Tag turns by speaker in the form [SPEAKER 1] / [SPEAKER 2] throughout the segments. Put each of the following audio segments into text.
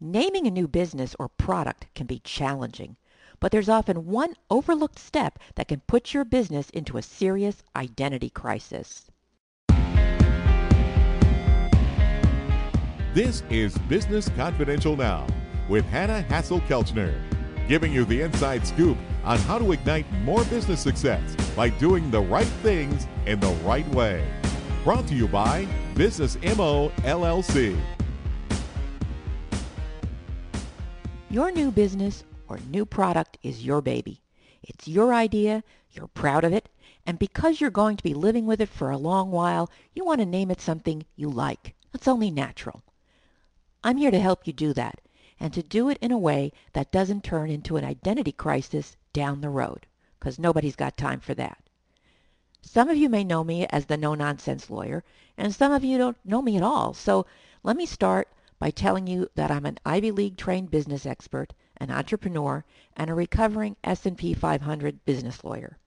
[SPEAKER 1] Naming a new business or product can be challenging, but there's often one overlooked step that can put your business into a serious identity crisis.
[SPEAKER 2] This is Business Confidential Now with Hanna Hasl-Kelchner, giving you the inside scoop on how to ignite more business success by doing the right things in the right way. Brought to you by Business MO LLC.
[SPEAKER 1] Your new business or new product is your baby. It's your idea, you're proud of it, and because you're going to be living with it for a long while, you want to name it something you like. That's only natural. I'm here to help you do that, and to do it in a way that doesn't turn into an identity crisis down the road, because nobody's got time for that. Some of you may know me as the no-nonsense lawyer, and some of you don't know me at all. So let me start by telling you that I'm an Ivy League trained business expert, an entrepreneur, and a recovering S&P 500 business lawyer.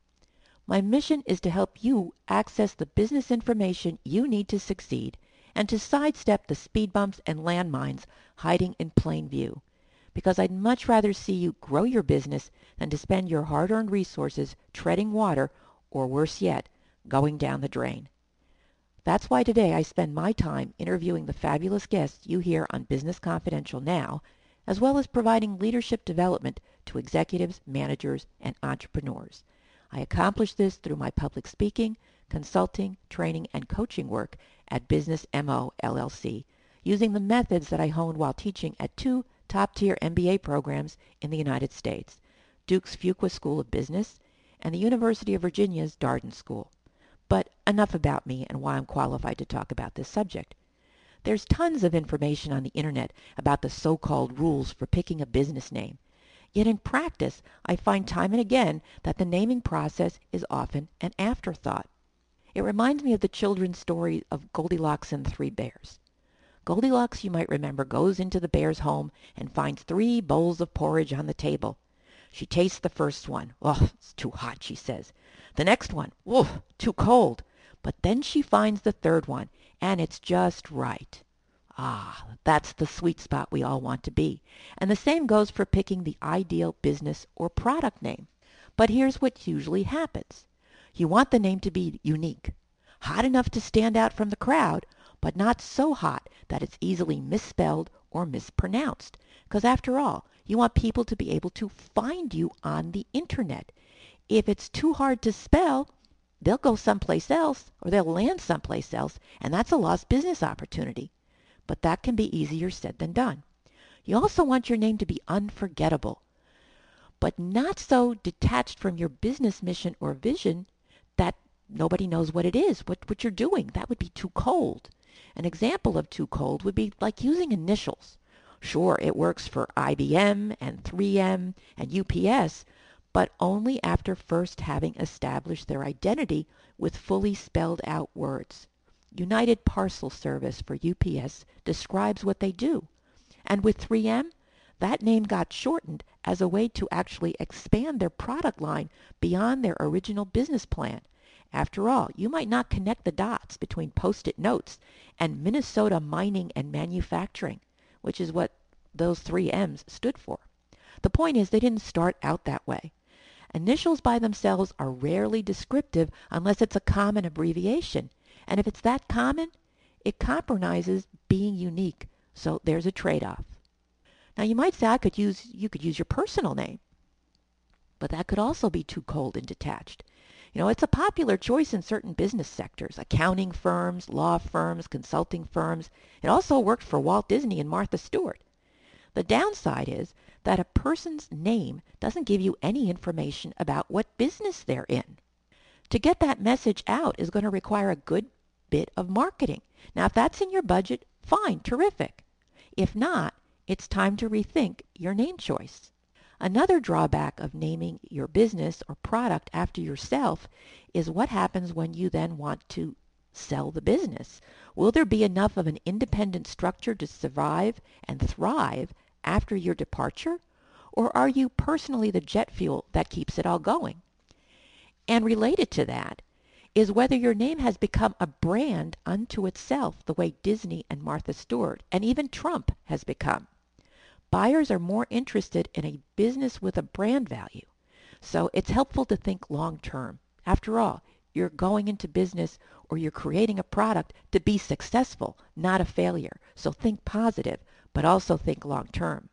[SPEAKER 1] My mission is to help you access the business information you need to succeed and to sidestep the speed bumps and landmines hiding in plain view. Because I'd much rather see you grow your business than to spend your hard-earned resources treading water or worse yet, going down the drain. That's why today I spend my time interviewing the fabulous guests you hear on Business Confidential now, as well as providing leadership development to executives, managers, and entrepreneurs. I accomplish this through my public speaking, consulting, training, and coaching work at Business MO LLC, using the methods that I honed while teaching at two top-tier MBA programs in the United States, Duke's Fuqua School of Business and the University of Virginia's Darden School. But enough about me and why I'm qualified to talk about this subject. There's tons of information on the internet about the so-called rules for picking a business name. Yet in practice, I find time and again that the naming process is often an afterthought. It reminds me of the children's story of Goldilocks and the Three Bears. Goldilocks, you might remember, goes into the bear's home and finds three bowls of porridge on the table. She tastes the first one. "Oh, it's too hot," she says. The next one. "Oh, too cold." But then she finds the third one, and it's just right. Ah, that's the sweet spot we all want to be. And the same goes for picking the ideal business or product name. But here's what usually happens. You want the name to be unique, hot enough to stand out from the crowd, but not so hot that it's easily misspelled or mispronounced. Because after all, you want people to be able to find you on the internet. If it's too hard to spell, they'll go someplace else or they'll land someplace else, and that's a lost business opportunity. But that can be easier said than done. You also want your name to be unforgettable, but not so detached from your business mission or vision that nobody knows what it is, what, what you're doing. That would be too cold. An example of too cold would be like using initials. Sure, it works for IBM and 3M and UPS, but only after first having established their identity with fully spelled out words. United Parcel Service for UPS describes what they do. And with 3M, that name got shortened as a way to actually expand their product line beyond their original business plan. After all, you might not connect the dots between Post-it notes and Minnesota Mining and Manufacturing which is what those three M's stood for. The point is they didn't start out that way. Initials by themselves are rarely descriptive unless it's a common abbreviation. And if it's that common, it compromises being unique. So there's a trade-off. Now you might say I could use you could use your personal name. But that could also be too cold and detached. You know, it's a popular choice in certain business sectors, accounting firms, law firms, consulting firms. It also worked for Walt Disney and Martha Stewart. The downside is that a person's name doesn't give you any information about what business they're in. To get that message out is going to require a good bit of marketing. Now, if that's in your budget, fine, terrific. If not, it's time to rethink your name choice. Another drawback of naming your business or product after yourself is what happens when you then want to sell the business. Will there be enough of an independent structure to survive and thrive after your departure? Or are you personally the jet fuel that keeps it all going? And related to that is whether your name has become a brand unto itself the way Disney and Martha Stewart and even Trump has become. Buyers are more interested in a business with a brand value. So it's helpful to think long term. After all, you're going into business or you're creating a product to be successful, not a failure. So think positive, but also think long term.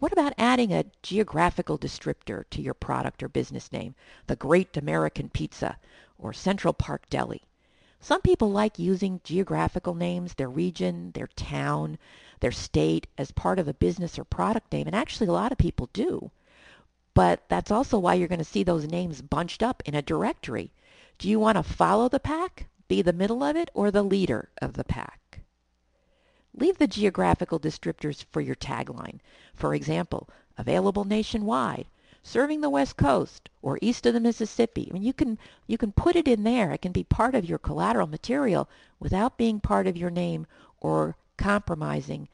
[SPEAKER 1] What about adding a geographical descriptor to your product or business name? The Great American Pizza or Central Park Deli. Some people like using geographical names, their region, their town, their state as part of a business or product name, and actually a lot of people do. But that's also why you're going to see those names bunched up in a directory. Do you want to follow the pack, be the middle of it, or the leader of the pack? Leave the geographical descriptors for your tagline. For example, available nationwide, serving the West Coast or east of the Mississippi. I mean, you can you can put it in there. It can be part of your collateral material without being part of your name or compromising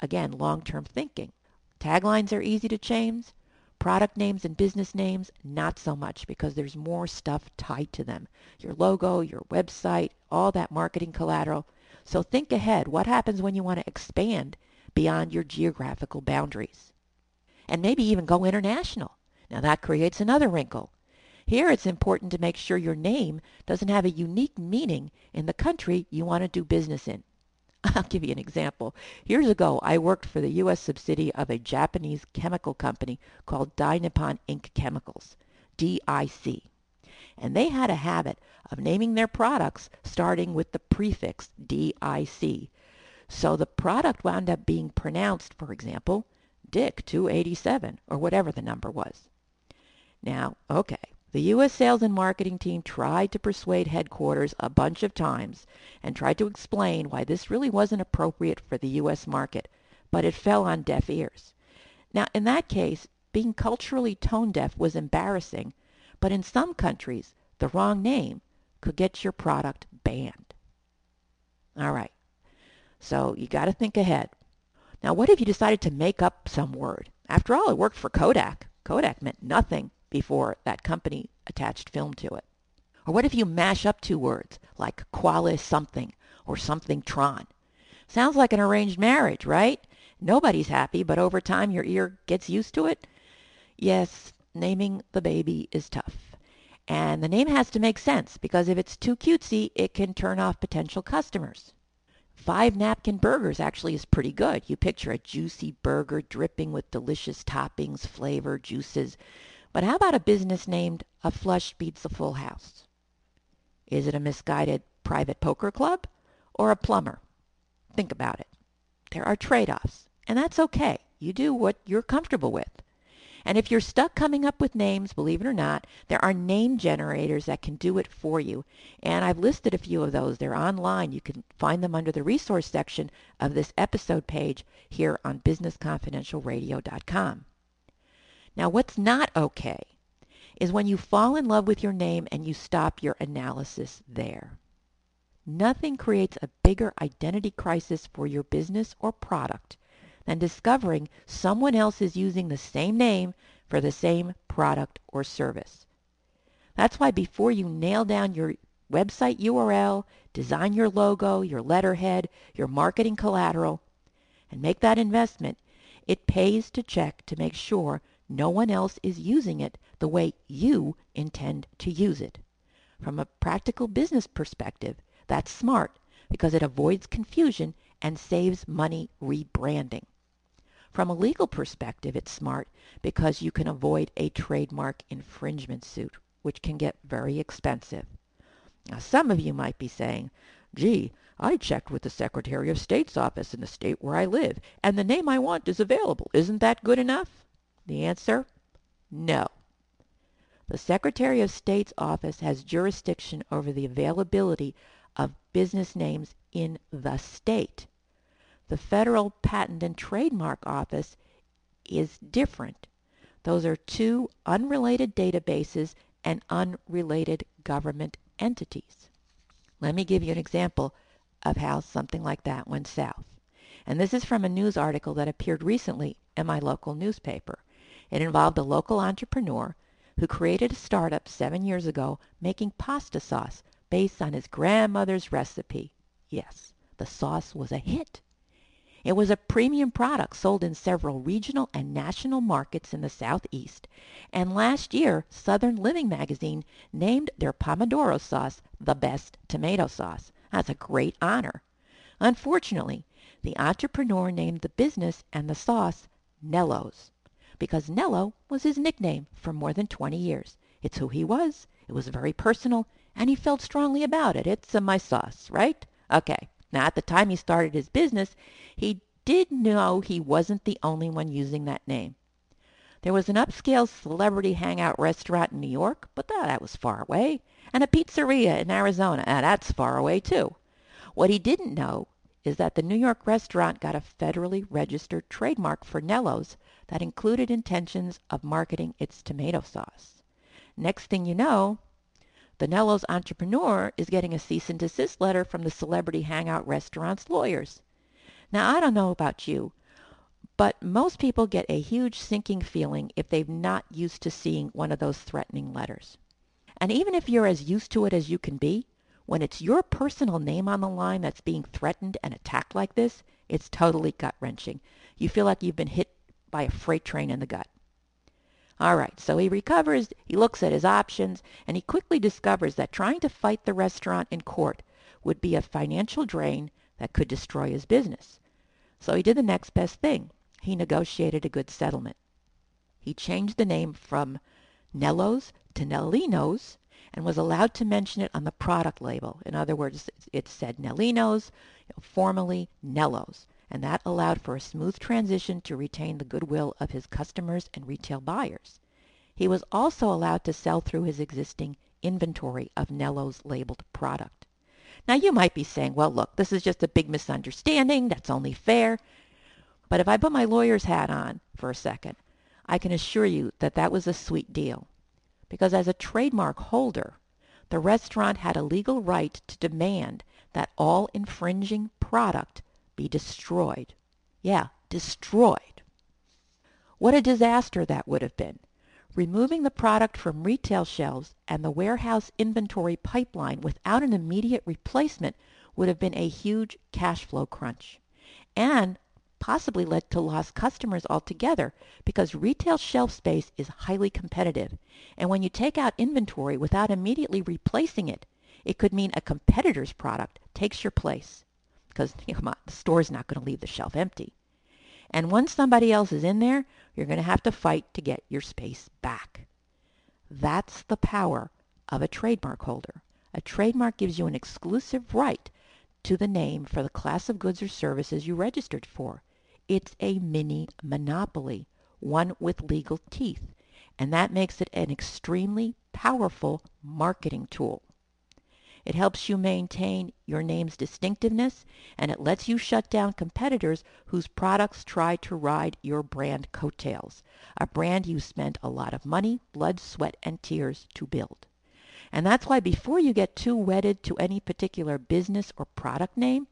[SPEAKER 1] again long-term thinking. Taglines are easy to change. Product names and business names, not so much because there's more stuff tied to them. Your logo, your website, all that marketing collateral. So think ahead. What happens when you want to expand beyond your geographical boundaries? And maybe even go international. Now that creates another wrinkle. Here it's important to make sure your name doesn't have a unique meaning in the country you want to do business in. I'll give you an example. Years ago, I worked for the U.S. subsidiary of a Japanese chemical company called Dai Nippon Ink Chemicals, DIC. And they had a habit of naming their products starting with the prefix DIC. So the product wound up being pronounced, for example, Dick 287 or whatever the number was. Now, okay, the U.S. sales and marketing team tried to persuade headquarters a bunch of times and tried to explain why this really wasn't appropriate for the U.S. market, but it fell on deaf ears. Now, in that case, being culturally tone deaf was embarrassing, but in some countries, the wrong name could get your product banned. All right, so you got to think ahead. Now, what if you decided to make up some word? After all, it worked for Kodak. Kodak meant nothing before that company attached film to it? Or what if you mash up two words, like Qualis something or something Tron? Sounds like an arranged marriage, right? Nobody's happy, but over time your ear gets used to it. Yes, naming the baby is tough. And the name has to make sense because if it's too cutesy, it can turn off potential customers. Five napkin burgers actually is pretty good. You picture a juicy burger dripping with delicious toppings, flavor, juices. But how about a business named A Flush Beats a Full House? Is it a misguided private poker club or a plumber? Think about it. There are trade-offs, and that's okay. You do what you're comfortable with. And if you're stuck coming up with names, believe it or not, there are name generators that can do it for you. And I've listed a few of those. They're online. You can find them under the resource section of this episode page here on businessconfidentialradio.com. Now, what's not okay is when you fall in love with your name and you stop your analysis there. Nothing creates a bigger identity crisis for your business or product than discovering someone else is using the same name for the same product or service. That's why before you nail down your website URL, design your logo, your letterhead, your marketing collateral, and make that investment, it pays to check to make sure no one else is using it the way you intend to use it. From a practical business perspective, that's smart because it avoids confusion and saves money rebranding. From a legal perspective, it's smart because you can avoid a trademark infringement suit, which can get very expensive. Now, some of you might be saying, gee, I checked with the Secretary of State's office in the state where I live, and the name I want is available. Isn't that good enough? The answer? No. The Secretary of State's office has jurisdiction over the availability of business names in the state. The Federal Patent and Trademark Office is different. Those are two unrelated databases and unrelated government entities. Let me give you an example of how something like that went south. And this is from a news article that appeared recently in my local newspaper. It involved a local entrepreneur who created a startup seven years ago making pasta sauce based on his grandmother's recipe. Yes, the sauce was a hit. It was a premium product sold in several regional and national markets in the Southeast, and last year Southern Living magazine named their Pomodoro sauce the best tomato sauce. That's a great honor. Unfortunately, the entrepreneur named the business and the sauce Nello's because Nello was his nickname for more than 20 years. It's who he was. It was very personal, and he felt strongly about it. It's my sauce, right? Okay. Now, at the time he started his business, he did know he wasn't the only one using that name. There was an upscale celebrity hangout restaurant in New York, but that was far away, and a pizzeria in Arizona, and that's far away too. What he didn't know is that the New York restaurant got a federally registered trademark for Nello's that included intentions of marketing its tomato sauce. Next thing you know, the Nello's entrepreneur is getting a cease and desist letter from the Celebrity Hangout restaurant's lawyers. Now, I don't know about you, but most people get a huge sinking feeling if they've not used to seeing one of those threatening letters. And even if you're as used to it as you can be, when it's your personal name on the line that's being threatened and attacked like this, it's totally gut wrenching. You feel like you've been hit by a freight train in the gut. All right, so he recovers, he looks at his options, and he quickly discovers that trying to fight the restaurant in court would be a financial drain that could destroy his business. So he did the next best thing. He negotiated a good settlement. He changed the name from Nello's to Nellino's and was allowed to mention it on the product label. In other words, it said Nellino's, formerly Nello's and that allowed for a smooth transition to retain the goodwill of his customers and retail buyers. He was also allowed to sell through his existing inventory of Nello's labeled product. Now you might be saying, well, look, this is just a big misunderstanding. That's only fair. But if I put my lawyer's hat on for a second, I can assure you that that was a sweet deal. Because as a trademark holder, the restaurant had a legal right to demand that all infringing product be destroyed. Yeah, destroyed. What a disaster that would have been. Removing the product from retail shelves and the warehouse inventory pipeline without an immediate replacement would have been a huge cash flow crunch and possibly led to lost customers altogether because retail shelf space is highly competitive. And when you take out inventory without immediately replacing it, it could mean a competitor's product takes your place because come on, the store's not going to leave the shelf empty. And once somebody else is in there, you're going to have to fight to get your space back. That's the power of a trademark holder. A trademark gives you an exclusive right to the name for the class of goods or services you registered for. It's a mini monopoly, one with legal teeth, and that makes it an extremely powerful marketing tool. It helps you maintain your name's distinctiveness, and it lets you shut down competitors whose products try to ride your brand coattails, a brand you spent a lot of money, blood, sweat, and tears to build. And that's why before you get too wedded to any particular business or product name,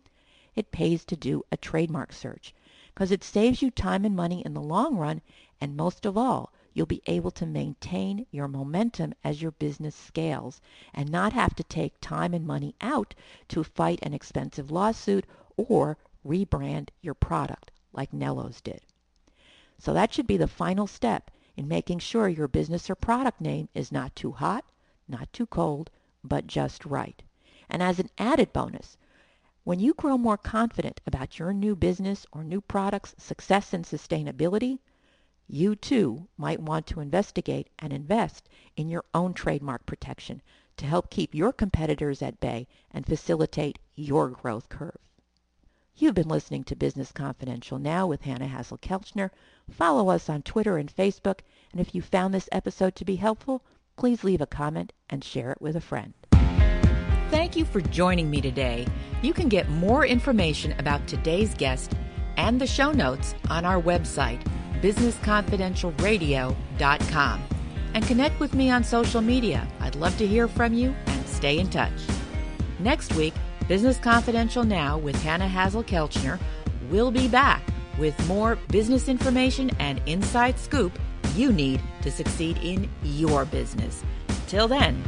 [SPEAKER 1] it pays to do a trademark search because it saves you time and money in the long run, and most of all, you'll be able to maintain your momentum as your business scales and not have to take time and money out to fight an expensive lawsuit or rebrand your product like Nello's did. So that should be the final step in making sure your business or product name is not too hot, not too cold, but just right. And as an added bonus, when you grow more confident about your new business or new product's success and sustainability, you too might want to investigate and invest in your own trademark protection to help keep your competitors at bay and facilitate your growth curve. You've been listening to Business Confidential Now with Hanna Hasl-Kelchner. Follow us on Twitter and Facebook, and if you found this episode to be helpful, please leave a comment and share it with a friend.
[SPEAKER 3] Thank you for joining me today. You can get more information about today's guest and the show notes on our website businessconfidentialradio.com. And connect with me on social media. I'd love to hear from you and stay in touch. Next week, Business Confidential Now with Hanna Hasl-Kelchner will be back with more business information and inside scoop you need to succeed in your business. Till then,